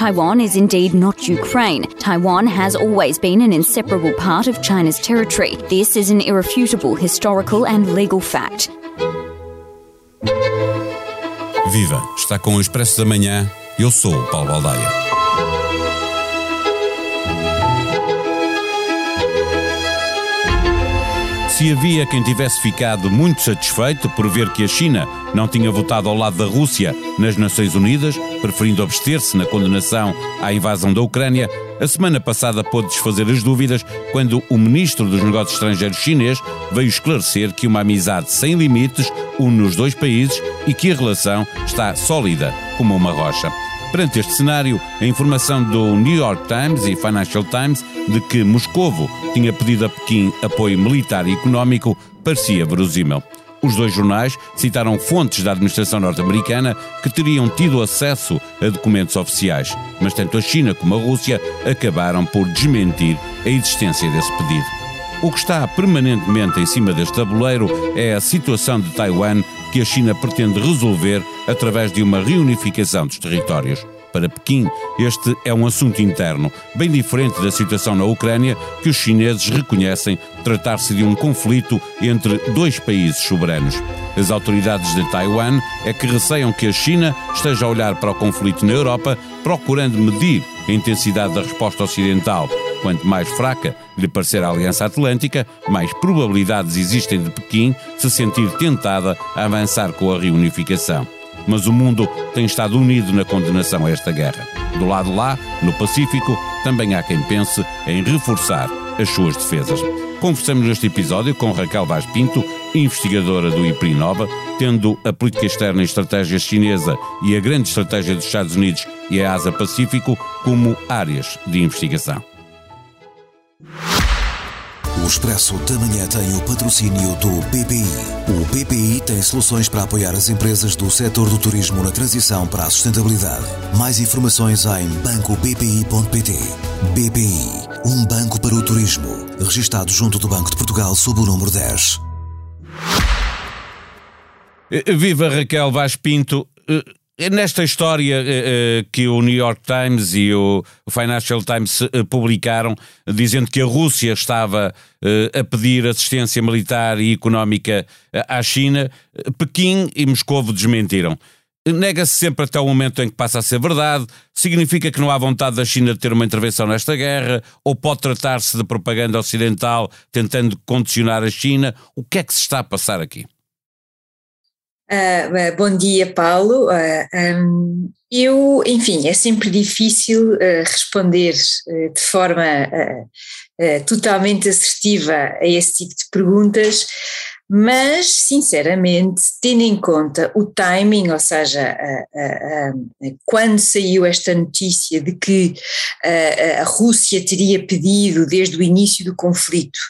Taiwan is indeed not Ukraine. Taiwan has always been an inseparable part of China's territory. This is an irrefutable historical and legal fact. Viva! Está com o Expresso da Manhã. Eu sou Paulo Baldaia. Se havia quem tivesse ficado muito satisfeito por ver que a China não tinha votado ao lado da Rússia nas Nações Unidas, preferindo abster-se na condenação à invasão da Ucrânia, a semana passada pôde desfazer as dúvidas quando o ministro dos Negócios Estrangeiros chinês veio esclarecer que uma amizade sem limites une os dois países e que a relação está sólida como uma rocha. Perante este cenário, a informação do New York Times e Financial Times de que Moscovo tinha pedido a Pequim apoio militar e económico parecia verosímil. Os dois jornais citaram fontes da administração norte-americana que teriam tido acesso a documentos oficiais, mas tanto a China como a Rússia acabaram por desmentir a existência desse pedido. O que está permanentemente em cima deste tabuleiro é a situação de Taiwan que a China pretende resolver através de uma reunificação dos territórios. Para Pequim, este é um assunto interno, bem diferente da situação na Ucrânia, que os chineses reconhecem tratar-se de um conflito entre dois países soberanos. As autoridades de Taiwan é que receiam que a China esteja a olhar para o conflito na Europa, procurando medir a intensidade da resposta ocidental. Quanto mais fraca lhe parecer a Aliança Atlântica, mais probabilidades existem de Pequim se sentir tentada a avançar com a reunificação. Mas o mundo tem estado unido na condenação a esta guerra. Do lado lá, no Pacífico, também há quem pense em reforçar as suas defesas. Conversamos neste episódio com Raquel Vaz Pinto, investigadora do IPRINOVA, tendo a política externa e estratégia chinesa e a grande estratégia dos Estados Unidos e a Ásia-Pacífico como áreas de investigação. O Expresso da Manhã tem o patrocínio do BPI. O BPI tem soluções para apoiar as empresas do setor do turismo na transição para a sustentabilidade. Mais informações em bancobpi.pt. BPI, um banco para o turismo. Registado junto do Banco de Portugal sob o número 10. Viva Raquel Vaz Pinto. Nesta história uh, que o New York Times e o Financial Times uh, publicaram, dizendo que a Rússia estava a pedir assistência militar e económica à China, Pequim e Moscou desmentiram. Nega-se sempre até o momento em que passa a ser verdade? Significa que não há vontade da China de ter uma intervenção nesta guerra? Ou pode tratar-se de propaganda ocidental tentando condicionar a China? O que é que se está a passar aqui? Uh, bom dia, Paulo. Uh, um, eu, enfim, é sempre difícil uh, responder de forma totalmente assertiva a esse tipo de perguntas, mas, sinceramente, tendo em conta o timing, ou seja, quando saiu esta notícia de que a Rússia teria pedido desde o início do conflito,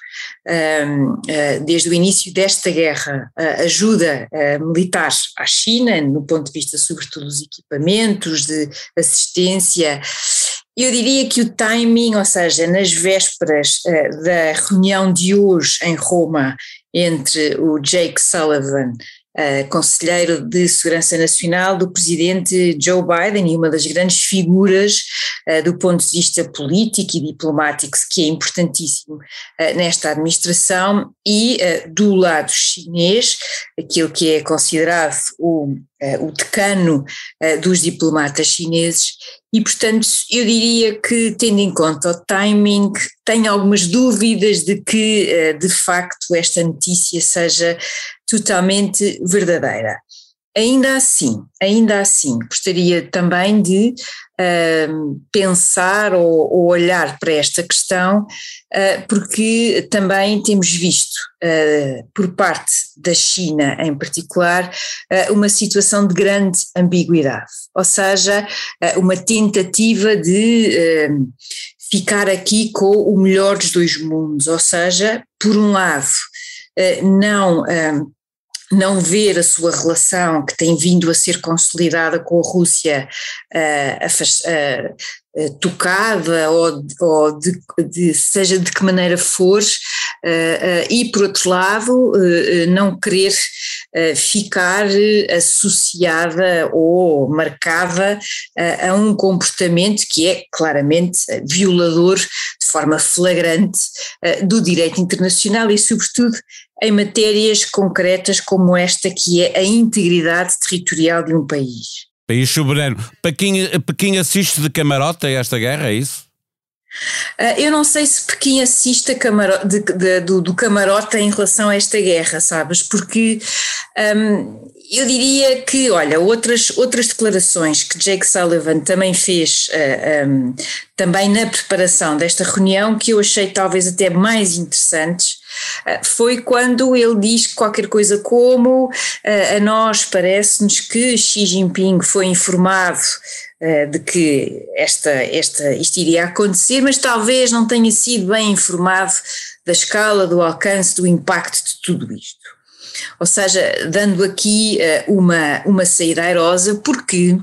desde o início desta guerra, ajuda militar à China, no ponto de vista, sobretudo, dos equipamentos, de assistência. Eu diria que o timing, ou seja, nas vésperas da reunião de hoje em Roma entre o Jake Sullivan, uh, conselheiro de Segurança Nacional do presidente Joe Biden e uma das grandes figuras uh, do ponto de vista político e diplomático, que é importantíssimo uh, nesta administração, e do lado chinês, aquilo que é considerado o, o decano dos diplomatas chineses, e, portanto, eu diria que, tendo em conta o timing, tenho algumas dúvidas de que, eh, de facto, esta notícia seja totalmente verdadeira. Ainda assim, ainda assim, gostaria também de uh, pensar ou, ou, olhar para esta questão, uh, porque também temos visto, uh, por parte da China em particular, uma situação de grande ambiguidade, ou seja, uma tentativa de ficar aqui com o melhor dos dois mundos, ou seja, por um lado, não não ver a sua relação, que tem vindo a ser consolidada com a Rússia, uh, uh, uh, tocada, ou, ou de, de, seja de que maneira for, e, por outro lado, não querer ficar associada ou marcada a um comportamento que é claramente violador de forma flagrante do direito internacional e, sobretudo, em matérias concretas como esta, que é a integridade territorial de um país. País soberano. Pequim, Pequim assiste de camarote a esta guerra, é isso? Uh, eu não sei se Pequim assiste camarote, de, de, do, do, camarote em relação a esta guerra, sabes? Porque um, eu diria que, olha, outras, outras declarações que Jake Sullivan também fez, uh, ah, um, também na preparação desta reunião, que eu achei talvez até mais interessantes, foi quando ele diz qualquer coisa como uh, a nós parece-nos que Xi Jinping foi informado de que esta, esta, isto iria acontecer, mas talvez não tenha sido bem informado da escala, do alcance, do impacto de tudo isto. Ou seja, dando aqui uma, uma saída airosa, porque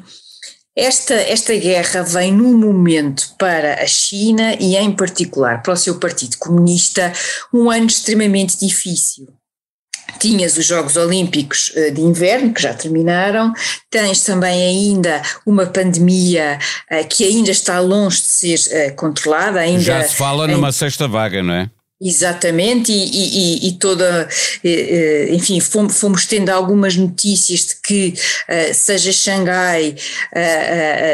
esta, esta guerra vem num momento para a China e, em particular, para o seu Partido Comunista, um ano extremamente difícil. Tinhas os Jogos Olímpicos eh, de Inverno, que já terminaram, tens também ainda uma pandemia eh, que ainda está longe de ser controlada. Ainda, já se fala numa sexta vaga, não é? Exatamente, e, e, e, toda, enfim, fomos, fomos, tendo algumas notícias de que, uh, seja Xangai,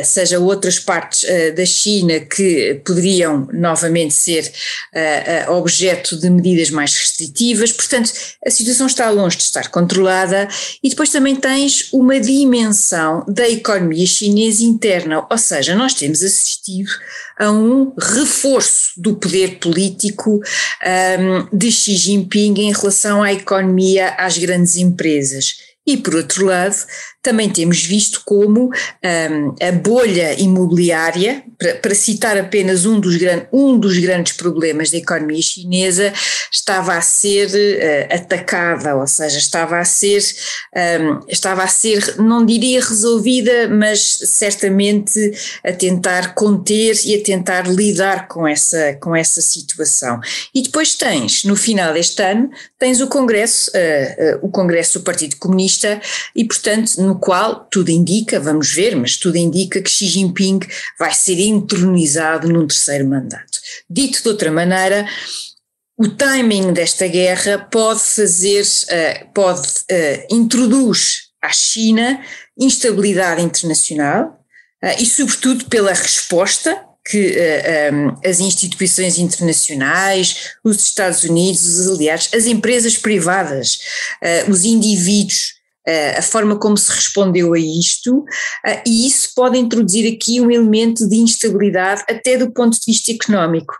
seja outras partes da China, que poderiam novamente ser objeto de medidas mais restritivas, portanto, a situação está longe de estar controlada, e depois também tens uma dimensão da economia chinesa interna, ou seja, nós temos assistido a um reforço do poder político um, de Xi Jinping em relação à economia, às grandes empresas. E, por outro lado, também temos visto como um, a bolha imobiliária, para, para, citar apenas um dos, gran, um dos grandes problemas da economia chinesa, estava a ser uh, atacada, ou seja, estava a ser, um, estava a ser, não diria resolvida, mas certamente a tentar conter e a tentar lidar com essa, com essa situação. E depois tens, no final deste ano, tens o Congresso, uh, uh, o Congresso do Partido Comunista, e portanto, no qual tudo indica, vamos ver, mas tudo indica que Xi Jinping vai ser entronizado num terceiro mandato. Dito de outra maneira, o timing desta guerra pode fazer, uh, pode, uh, introduz à China instabilidade internacional uh, e, sobretudo, pela resposta que um, as instituições internacionais, os Estados Unidos, os aliados, as empresas privadas, os indivíduos a forma como se respondeu a isto, e isso pode introduzir aqui um elemento de instabilidade até do ponto de vista económico.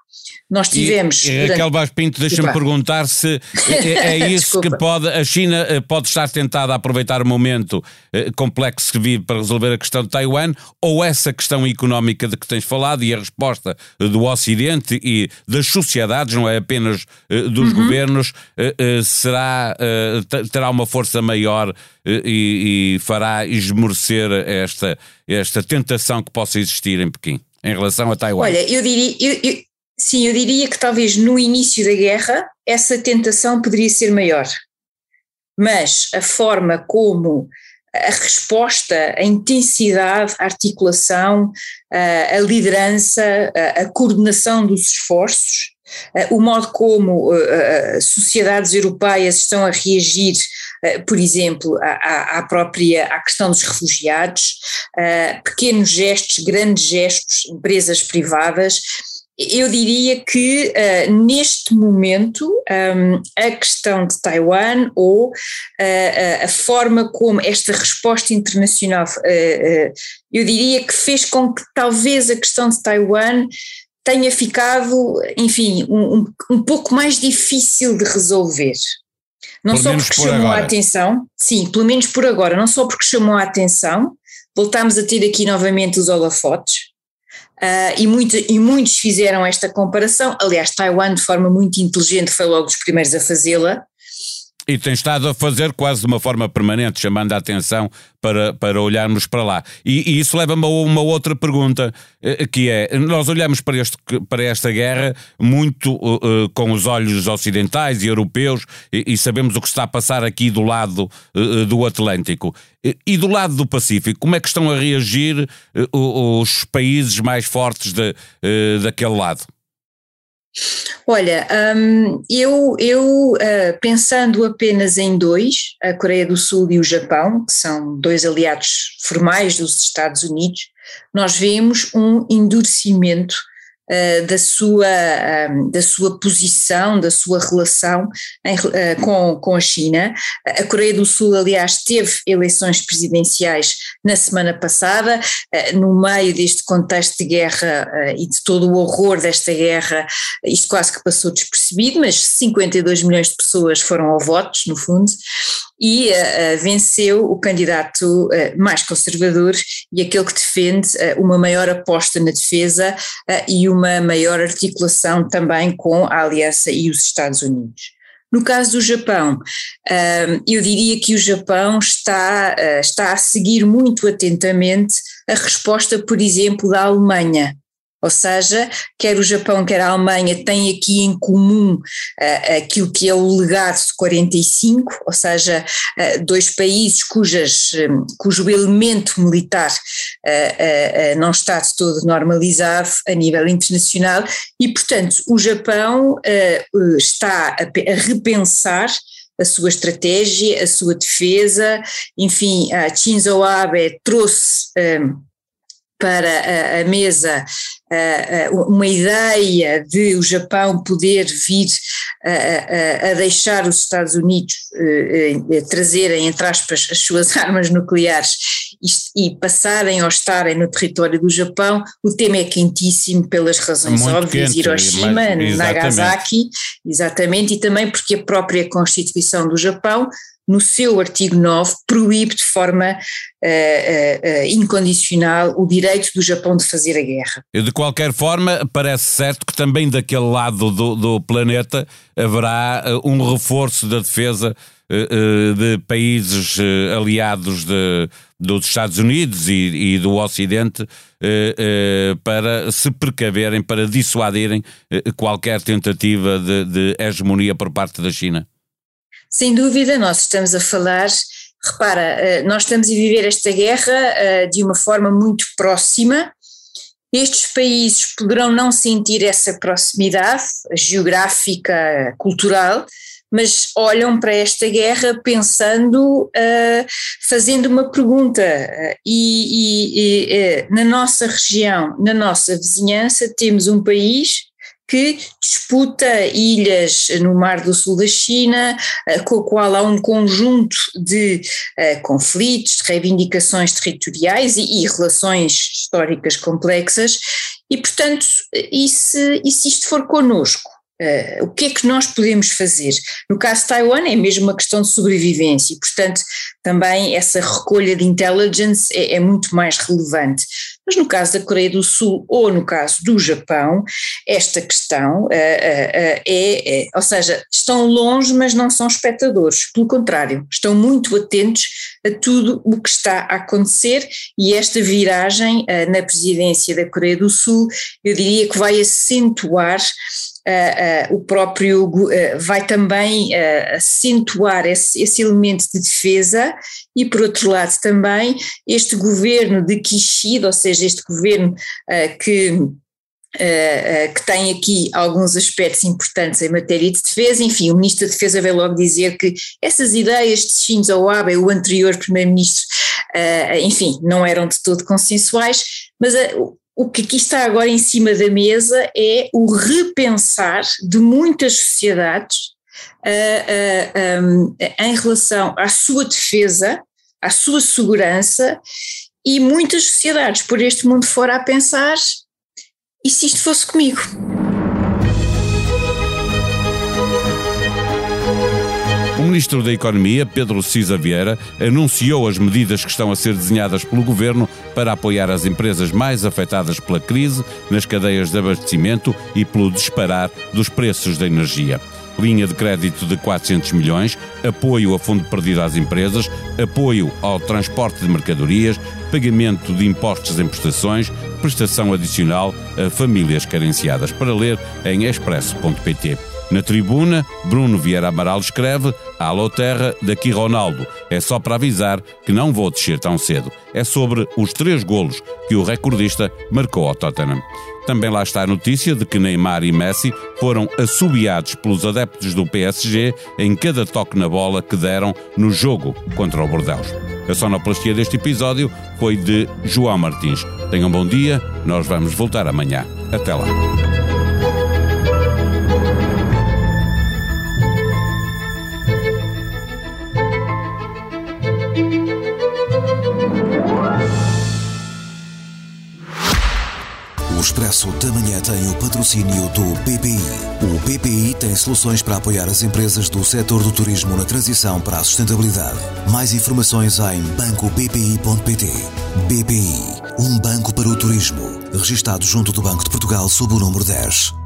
Nós tivemos. E, e Raquel Vaz Pinto, deixa-me perguntar se é, é isso que pode. A China eh, pode estar tentada a aproveitar o momento eh, complexo que vive para resolver a questão de Taiwan, ou essa questão económica de que tens falado e a resposta do Ocidente e das sociedades, não é apenas eh, dos uhum. governos, será, terá uma força maior e, e fará esmorecer esta, esta tentação que possa existir em Pequim em relação a Taiwan? Olha, eu diria, eu, eu, Sim, eu diria que talvez no início da guerra essa tentação poderia ser maior. Mas a forma como a resposta, a intensidade, a articulação, a liderança, a coordenação dos esforços, o modo como sociedades europeias estão a reagir, por exemplo, à, própria à questão dos refugiados, pequenos gestos, grandes gestos, empresas privadas, eu diria que uh, neste momento um, a questão de Taiwan ou uh, a forma como esta resposta internacional, uh, eu diria que fez com que talvez a questão de Taiwan tenha ficado, enfim, um, um, um pouco mais difícil de resolver. Não pelo só porque por chamou agora. a atenção, sim, pelo menos por agora, não só porque chamou a atenção, voltámos a ter aqui novamente os holofotes, Uh, e, muito, e, muitos fizeram esta comparação. Aliás, Taiwan, de forma muito inteligente, foi logo dos primeiros a fazê-la. E tem estado a fazer quase de uma forma permanente, chamando a atenção para, para olharmos para lá. E, e isso leva-me a uma outra pergunta, eh, que é: nós olhamos para, este, para esta guerra muito uh, com os olhos ocidentais e europeus e, e, sabemos o que está a passar aqui do lado uh, do Atlântico. E, e, do lado do Pacífico, como é que estão a reagir uh, os países mais fortes de, daquele lado? Olha, um, eu, eu uh, pensando apenas em dois, a Coreia do Sul e o Japão, que são dois aliados formais dos Estados Unidos, nós vemos um endurecimento eh, da, sua, ehm, da sua posição, da sua relação em, uh, com, com a China. A Coreia do Sul, aliás, teve eleições presidenciais na semana passada, uh, no meio deste contexto de guerra e de todo o horror desta guerra, isto quase que passou despercebido, mas 52 milhões de pessoas foram ao votos, no fundo, e uh, venceu o candidato uh, mais conservador e aquele que defende uh, uma maior aposta na defesa e uma maior articulação também com a Aliança e os Estados Unidos. No caso do Japão, eu diria que o Japão está, está a seguir muito atentamente a resposta, por exemplo, da Alemanha ou seja, quer o Japão, quer a Alemanha têm aqui em comum uh, aquilo que é o legado de 45, ou seja, uh, dois países cujas, um, cujo elemento militar uh, não está de todo normalizado a nível internacional. E, portanto, o Japão está a, a repensar a sua estratégia, a sua defesa, enfim, a Shinzo Abe trouxe um, para a, a mesa uma ideia de o Japão poder vir a, a deixar os Estados Unidos eh, eh, trazerem, entre aspas, as suas armas nucleares e passarem ou estarem no território do Japão, o tema é quentíssimo pelas razões Muito óbvias, quente, Hiroshima, mas, Nagasaki, exatamente, e também porque a própria Constituição do Japão no seu artigo 9, proíbe de forma uh, uh, incondicional o direito do Japão de fazer a guerra. De qualquer forma, parece certo que também daquele lado do, do planeta haverá um reforço da defesa de países aliados de, dos Estados Unidos e, e do Ocidente para se precaverem, para dissuadirem qualquer tentativa de, de hegemonia por parte da China. Sem dúvida, nós estamos a falar, repara, eh, nós estamos a viver esta guerra eh, de uma forma muito próxima. Estes países poderão não sentir essa proximidade geográfica, cultural, mas olham para esta guerra pensando, uh, fazendo uma pergunta. E, e, e, na nossa região, na nossa vizinhança, temos um país que disputa ilhas no Mar do Sul da China, eh, com o qual há um conjunto de uh, conflitos, de reivindicações territoriais e, e, relações históricas complexas, e portanto, e se, e se isto for connosco? Uh, o que é que nós podemos fazer? No caso de Taiwan é mesmo uma questão de sobrevivência e, portanto, também essa recolha de intelligence é, é, muito mais relevante. Mas no caso da Coreia do Sul ou no caso do Japão, esta questão uh, é, é, ou seja, estão longe, mas não são espectadores, pelo contrário, estão muito atentos a tudo o que está a acontecer e esta viragem na presidência da Coreia do Sul, eu diria que vai acentuar Uh, uh, o próprio uh, vai também acentuar esse, esse, elemento de defesa. E por outro lado também este governo de Kishida, ou seja, este governo que que tem aqui alguns aspectos importantes em matéria de defesa, enfim, o Ministro da Defesa veio logo dizer que essas ideias de Shinzo Abe, o anterior Primeiro-Ministro, enfim, não eram de todo consensuais, mas o que aqui está agora em cima da mesa é o repensar de muitas sociedades uh, uh, um, em relação à sua defesa, à sua segurança, e muitas sociedades por este mundo fora a pensar: e se isto fosse comigo? O Ministro da Economia, Pedro Cisa Vieira, anunciou as medidas que estão a ser desenhadas pelo Governo para apoiar as empresas mais afetadas pela crise nas cadeias de abastecimento e pelo disparar dos preços da energia. linha de crédito de 400 milhões, apoio a fundo perdido às empresas, apoio ao transporte de mercadorias, pagamento de impostos em prestações, prestação adicional a famílias carenciadas. Para ler em expresso.pt. Na tribuna, Bruno Vieira Amaral escreve: Alô Terra, daqui Ronaldo. É só para avisar que não vou descer tão cedo. É sobre os três golos que o recordista marcou ao Tottenham. Também lá está a notícia de que Neymar e Messi foram assobiados pelos adeptos do PSG em cada toque na bola que deram no jogo contra o Bordeaux. A sonoplastia deste episódio foi de João Martins. Tenham um bom dia, nós vamos voltar amanhã. Até lá. Patrocínio do BPI. O BPI tem soluções para apoiar as empresas do setor do turismo na transição para a sustentabilidade. Mais informações em bancobpi.pt. BPI, um banco para o turismo. Registado junto do Banco de Portugal sob o número 10.